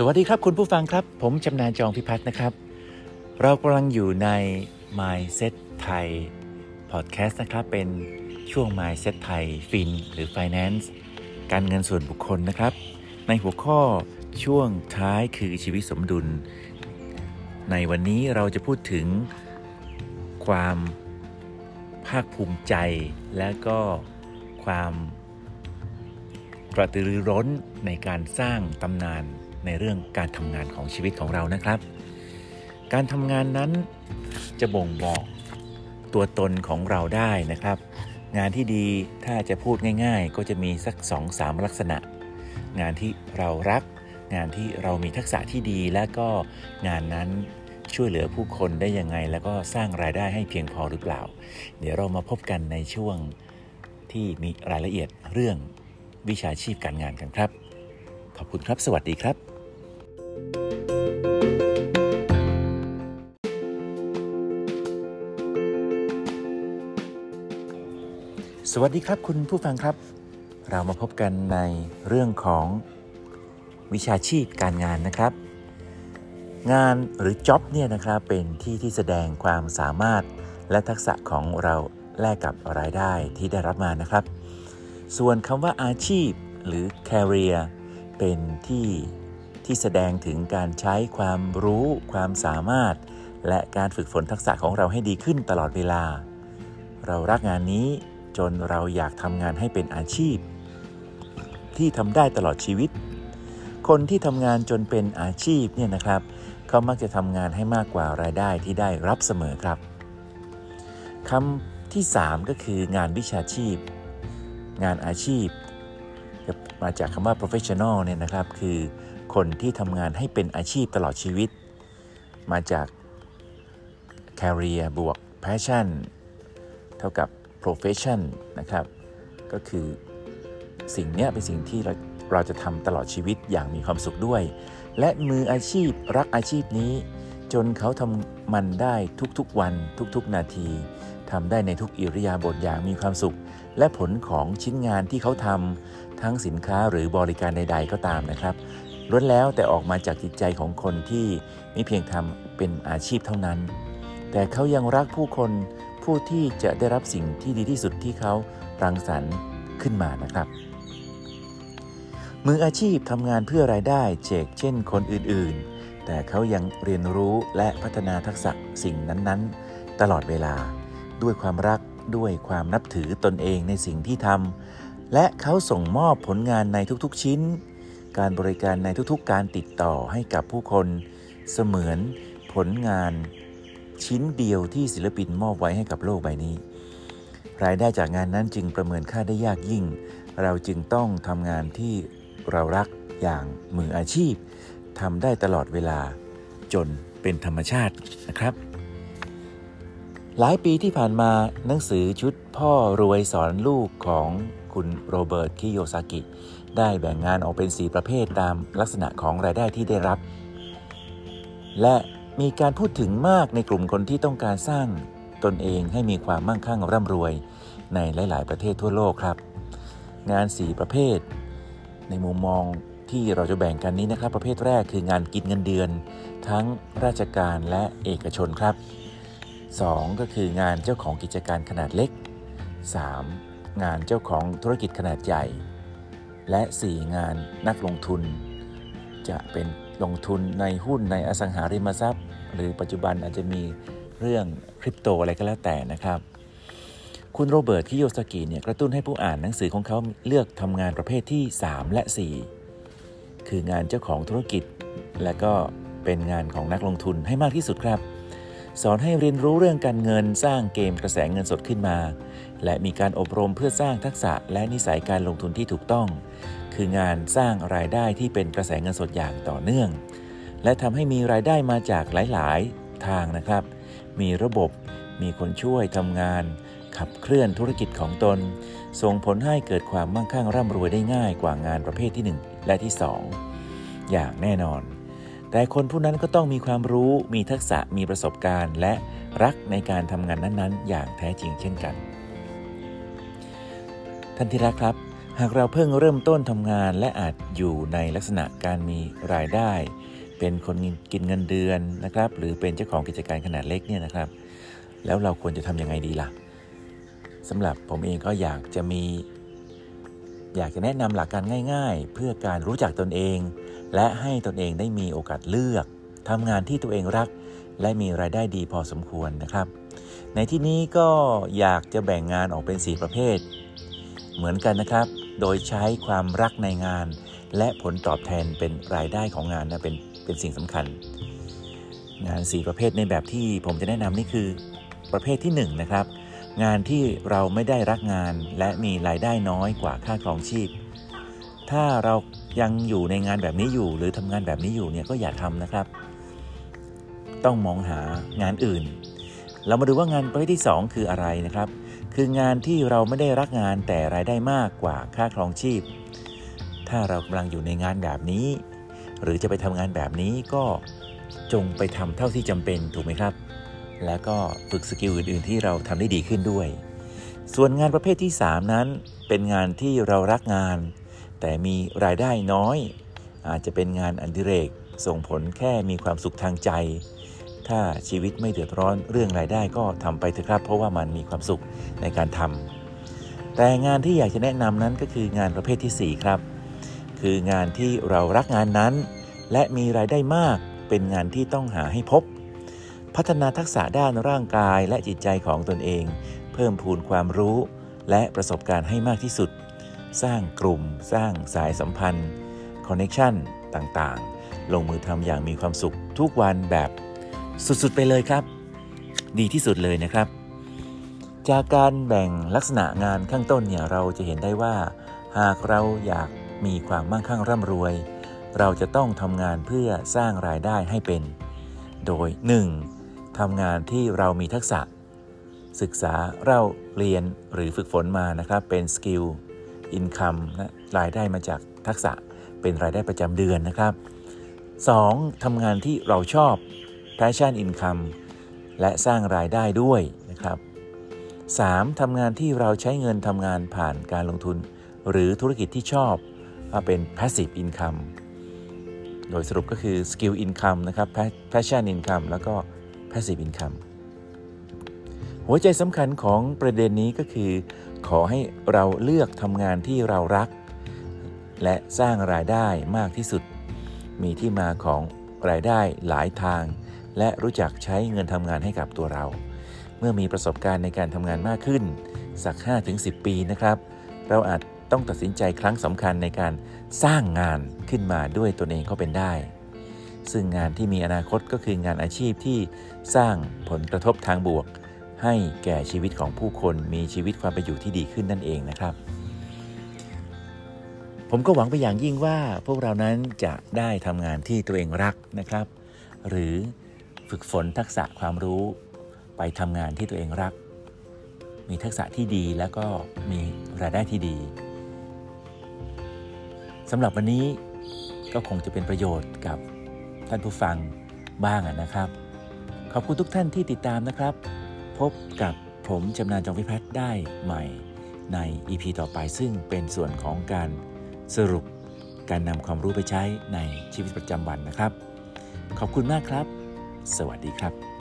สวัสดีครับคุณผู้ฟังครับ ผมชำนาญจองพิพัฒน์นะครับ เรากำลังอยู่ใน Mindset ไทย Podcast นะครับ เป็นช่วง Mindset ไทยฟินหรือ Finance การเงินส่วนบุคคลนะครับ ในหัวข้อช่วงท้ายคือชีวิตสมดุล ในวันนี้เราจะพูดถึงความภาคภูมิใจ และก็ความกระตือรือร้นในการสร้างตำนาน ในเรื่องการทำงานของชีวิตของเรานะครับ การทำงานนั้นจะบ่งบอกตัวตนของเราได้นะครับ งานที่ดีถ้าจะพูดง่าย ๆ ก็จะมีสัก2มลักษณะ งานที่เรารัก งานที่เรามีทักษะที่ดีและก็งานนั้นช่วยเหลือผู้คนได้ยังไง แล้วก็สร้างรายได้ให้เพียงพอหรือเปล่า เดี๋ยวเรามาพบกันในช่วงที่มีรายละเอียดเรื่องวิชาชีพการงานกันครับ ขอบคุณครับ สวัสดีครับ สวัสดีครับคุณผู้ฟังครับ เรามาพบกันในเรื่องของวิชาชีพการงานนะครับ งานหรือจ็อบเนี่ยนะครับเป็นที่ที่แสดงความสามารถและทักษะของเราแลกกับรายได้ที่ได้รับมานะครับ ส่วนคำว่าอาชีพหรือ career เป็นที่ที่แสดงถึงการใช้ความรู้ความสามารถ และการฝึกฝนทักษะของเราให้ดีขึ้นตลอดเวลา เรารักงานนี้จนเราอยากทำงานให้เป็นอาชีพ ที่ทำได้ตลอดชีวิต คนที่ทำงานจนเป็นอาชีพเนี่ยนะครับ เขามักจะทำงานให้มากกว่ารายได้ที่ได้รับเสมอครับคำที่ 3 ก็คืองานวิชาชีพ งานอาชีพ มาจากคำว่า professional เนี่ยนะครับ คือคนที่ทำงานให้เป็นอาชีพตลอดชีวิต มาจาก career บวก passion เท่ากับ profession นะครับ ก็คือสิ่งนี้เป็นสิ่งที่เราเราจะทำตลอดชีวิตอย่างมีความสุขด้วย และมืออาชีพรักอาชีพนี้ จนเขาทำมันได้ทุกๆวันทุกๆนาทีทำได้ในทุกอิริยาบถอย่างมีความสุข และผลของชิ้นงานที่เขาทำทั้งสินค้าหรือบริการใด ๆ ก็ตามนะครับล้วนแล้วแต่ออกมาจากจิตใจของคนที่ไม่เพียงทำเป็นอาชีพเท่านั้น แต่เขายังรักผู้คนผู้ที่จะได้รับสิ่งที่ดีที่สุดที่เขารังสรรค์ขึ้นมานะครับ มืออาชีพทำงานเพื่อรายได้เจกเช่นคนอื่นๆ แต่เขายังเรียนรู้และพัฒนาทักษะสิ่งนั้นๆ ตลอดเวลา ด้วยความรักด้วยความนับถือตนเองในสิ่งที่ทำและเขาส่งมอบผลงานในทุกๆชิ้น การบริการในทุกๆ การติดต่อให้กับผู้คน เสมือนผลงานชิ้นเดียวที่ศิลปินมอบไว้ให้กับโลกใบนี้ รายได้จากงานนั้นจึงประเมินค่าได้ยากยิ่ง เราจึงต้องทำงานที่เรารักอย่างมืออาชีพ ทำได้ตลอดเวลาจนเป็นธรรมชาตินะครับ หลายปีที่ผ่านมาหนังสือชุดพ่อรวยสอนลูกของคุณโรเบิร์ตคิโยซากิ ได้แบ่งงานออกเป็น 4 ประเภทตามลักษณะของรายได้ที่ได้รับ และมีการพูดถึงมากในกลุ่มคนที่ต้องการสร้างตนเองให้มีความมั่งคั่งร่ำรวยในหลาย ๆ ประเทศทั่วโลกครับ งาน 4 ประเภท ในมุมมอง ที่เราจะแบ่งกันนี้นะครับ ประเภทแรกคืองานกินเงินเดือน ทั้งราชการและเอกชนครับ 2 ก็คืองานเจ้าของกิจการขนาดเล็ก 3. งานเจ้าของธุรกิจขนาดใหญ่ และ 4 งานนักลงทุน จะเป็นลงทุนในหุ้นในอสังหาริมทรัพย์ หรือปัจจุบันอาจจะมีเรื่องคริปโตอะไรก็แล้วแต่นะครับคุณโรเบิร์ตคิโยสกิเนี่ยกระตุ้นให้ผู้อ่านหนังสือของเขาเลือกทำงานประเภทที่ 3 และ 4 คืองานเจ้าของธุรกิจ และก็เป็นงานของนักลงทุนให้มากที่สุดครับ สอนให้เรียนรู้เรื่องการเงินสร้างเกมกระแสเงินสดขึ้นมา และมีการอบรมเพื่อสร้างทักษะและนิสัยการลงทุนที่ถูกต้อง คืองานสร้างรายได้ที่เป็นกระแสเงินสดอย่างต่อเนื่อง และทำให้มีรายได้มาจากหลายๆ ทางนะครับ มีระบบมีคนช่วยทำงาน ขับเคลื่อนธุรกิจของตน ส่งผลให้เกิดความมั่งคั่งร่ำรวยได้ง่ายกว่างานประเภทที่ 1 และที่ 2 อย่างแน่นอน แต่คนผู้นั้นก็ต้องมีความรู้ มีทักษะ มีประสบการณ์ และรักในการทำงานนั้นๆ อย่างแท้จริงเช่นกัน ท่านที่รักครับ หากเราเพิ่งเริ่มต้นทำงานและอาจอยู่ในลักษณะการมีรายได้ เป็นคนกินเงินเดือนนะครับ หรือเป็นเจ้าของกิจการขนาดเล็กเนี่ยนะครับ แล้วเราควรจะทำยังไงดีล่ะ สำหรับผมเองก็อยากจะมี อยากจะแนะนำหลักการง่าย ๆ เพื่อการรู้จักตนเอง และให้ตนเองได้มีโอกาสเลือกทำงานที่ตัวเองรัก และมีรายได้ดีพอสมควรนะครับ ในที่นี้ก็อยากจะแบ่งงานออกเป็น 4 ประเภท เหมือนกันนะครับ โดยใช้ความรักในงาน และผลตอบแทนเป็นรายได้ของงานนะเป็นเป็นสิ่งสำคัญ งาน 4 ประเภทในแบบที่ผมจะแนะนำนี่คือประเภทที่ 1 นะครับ งานที่เราไม่ได้รักงานและมีรายได้น้อยกว่าค่าครองชีพ ถ้าเรายังอยู่ในงานแบบนี้อยู่ หรือทำงานแบบนี้อยู่เนี่ยก็อย่าทำนะครับ ต้องมองหางานอื่น เรามาดูว่างานประเภทที่ 2 คืออะไรนะครับ คืองานที่เราไม่ได้รักงานแต่รายได้มากกว่าค่าครองชีพ ถ้าเรากำลังอยู่ในงานแบบนี้ หรือจะไปทำงานแบบนี้ก็จงไปทำเท่าที่จำเป็นถูกไหมครับ แล้วก็ฝึกสกิลอื่น ๆ ที่เราทำได้ดีขึ้นด้วย ส่วนงานประเภทที่ 3 นั้น เป็นงานที่เรารักงาน แต่มีรายได้น้อย อาจจะเป็นงานอันดิเรก ส่งผลแค่มีความสุขทางใจ ถ้าชีวิตไม่เดือดร้อนเรื่องรายได้ก็ทำไปเถอะครับ เพราะว่ามันมีความสุขในการทำแต่งานที่อยากจะแนะนำนั้นก็คืองานประเภทที่ 4 ครับ คืองานที่เรารักงานนั้น และมีรายได้มากเป็นงานที่ต้องหาให้พบ พัฒนาทักษะด้านร่างกายและจิตใจของตนเอง เพิ่มพูนความรู้ และประสบการณ์ให้มากที่สุด สร้างกลุ่ม สร้างสายสัมพันธ์ connection ต่างๆ ลงมือทำอย่างมีความสุขทุกวันแบบสุดๆไปเลยครับ ดีที่สุดเลยนะครับ จากการแบ่งลักษณะงานข้างต้นเนี่ยเราจะเห็นได้ว่า หากเราอยากมีความมั่งคั่งร่ำรวย เราจะต้องทำงานเพื่อสร้างรายได้ให้เป็น โดย 1. ทำงานที่เรามีทักษะ ศึกษาเราเรียนหรือฝึกฝนมานะครับ เป็นสกิลอินคัมนะรายได้มาจากทักษะเป็นรายได้ประจำเดือนนะครับ 2. ทำงานที่เราชอบ passion income และสร้างรายได้ด้วยนะครับ 3. ทำงานที่เราใช้เงินทำงานผ่านการลงทุน หรือธุรกิจที่ชอบมาเป็น passive income โดยสรุปก็คือ skill income นะครับ passion income แล้วก็ passive income หัวใจสำคัญของประเด็นนี้ก็คือ ขอให้เราเลือกทำงานที่เรารัก และสร้างรายได้มากที่สุด มีที่มาของรายได้หลายทาง และรู้จักใช้เงินทำงานให้กับตัวเรา เมื่อมีประสบการณ์ในการทำงานมากขึ้น สัก 5-10 ปีนะครับ เราอาจต้องตัดสินใจครั้งสำคัญในการสร้างงานขึ้นมาด้วยตนเองก็เป็นได้ ซึ่งงานที่มีอนาคตก็คืองานอาชีพที่สร้างผลกระทบทางบวก ให้แก่ชีวิตของผู้คนมีชีวิตความเป็นอยู่ที่ดีขึ้นนั่นเองนะครับ ผมก็หวังไปอย่างยิ่งว่าพวกเรานั้นจะได้ทำงานที่ตัวเองรักนะครับ หรือฝึกฝนทักษะความรู้ไปทำงานที่ตัวเองรัก มีทักษะที่ดีแล้วก็มีรายได้ที่ดีสำหรับวันนี้ก็คงจะเป็นประโยชน์กับ ท่านผู้ฟังบ้างนะครับ ขอบคุณทุกท่านที่ติดตามนะครับ พบกับผมจำนานจองพิพัฒน์ได้ใหม่ใน EP ต่อไปซึ่งเป็นส่วนของการสรุปการนำความรู้ไปใช้ในชีวิตประจำวันนะครับ ขอบคุณมากครับ สวัสดีครับ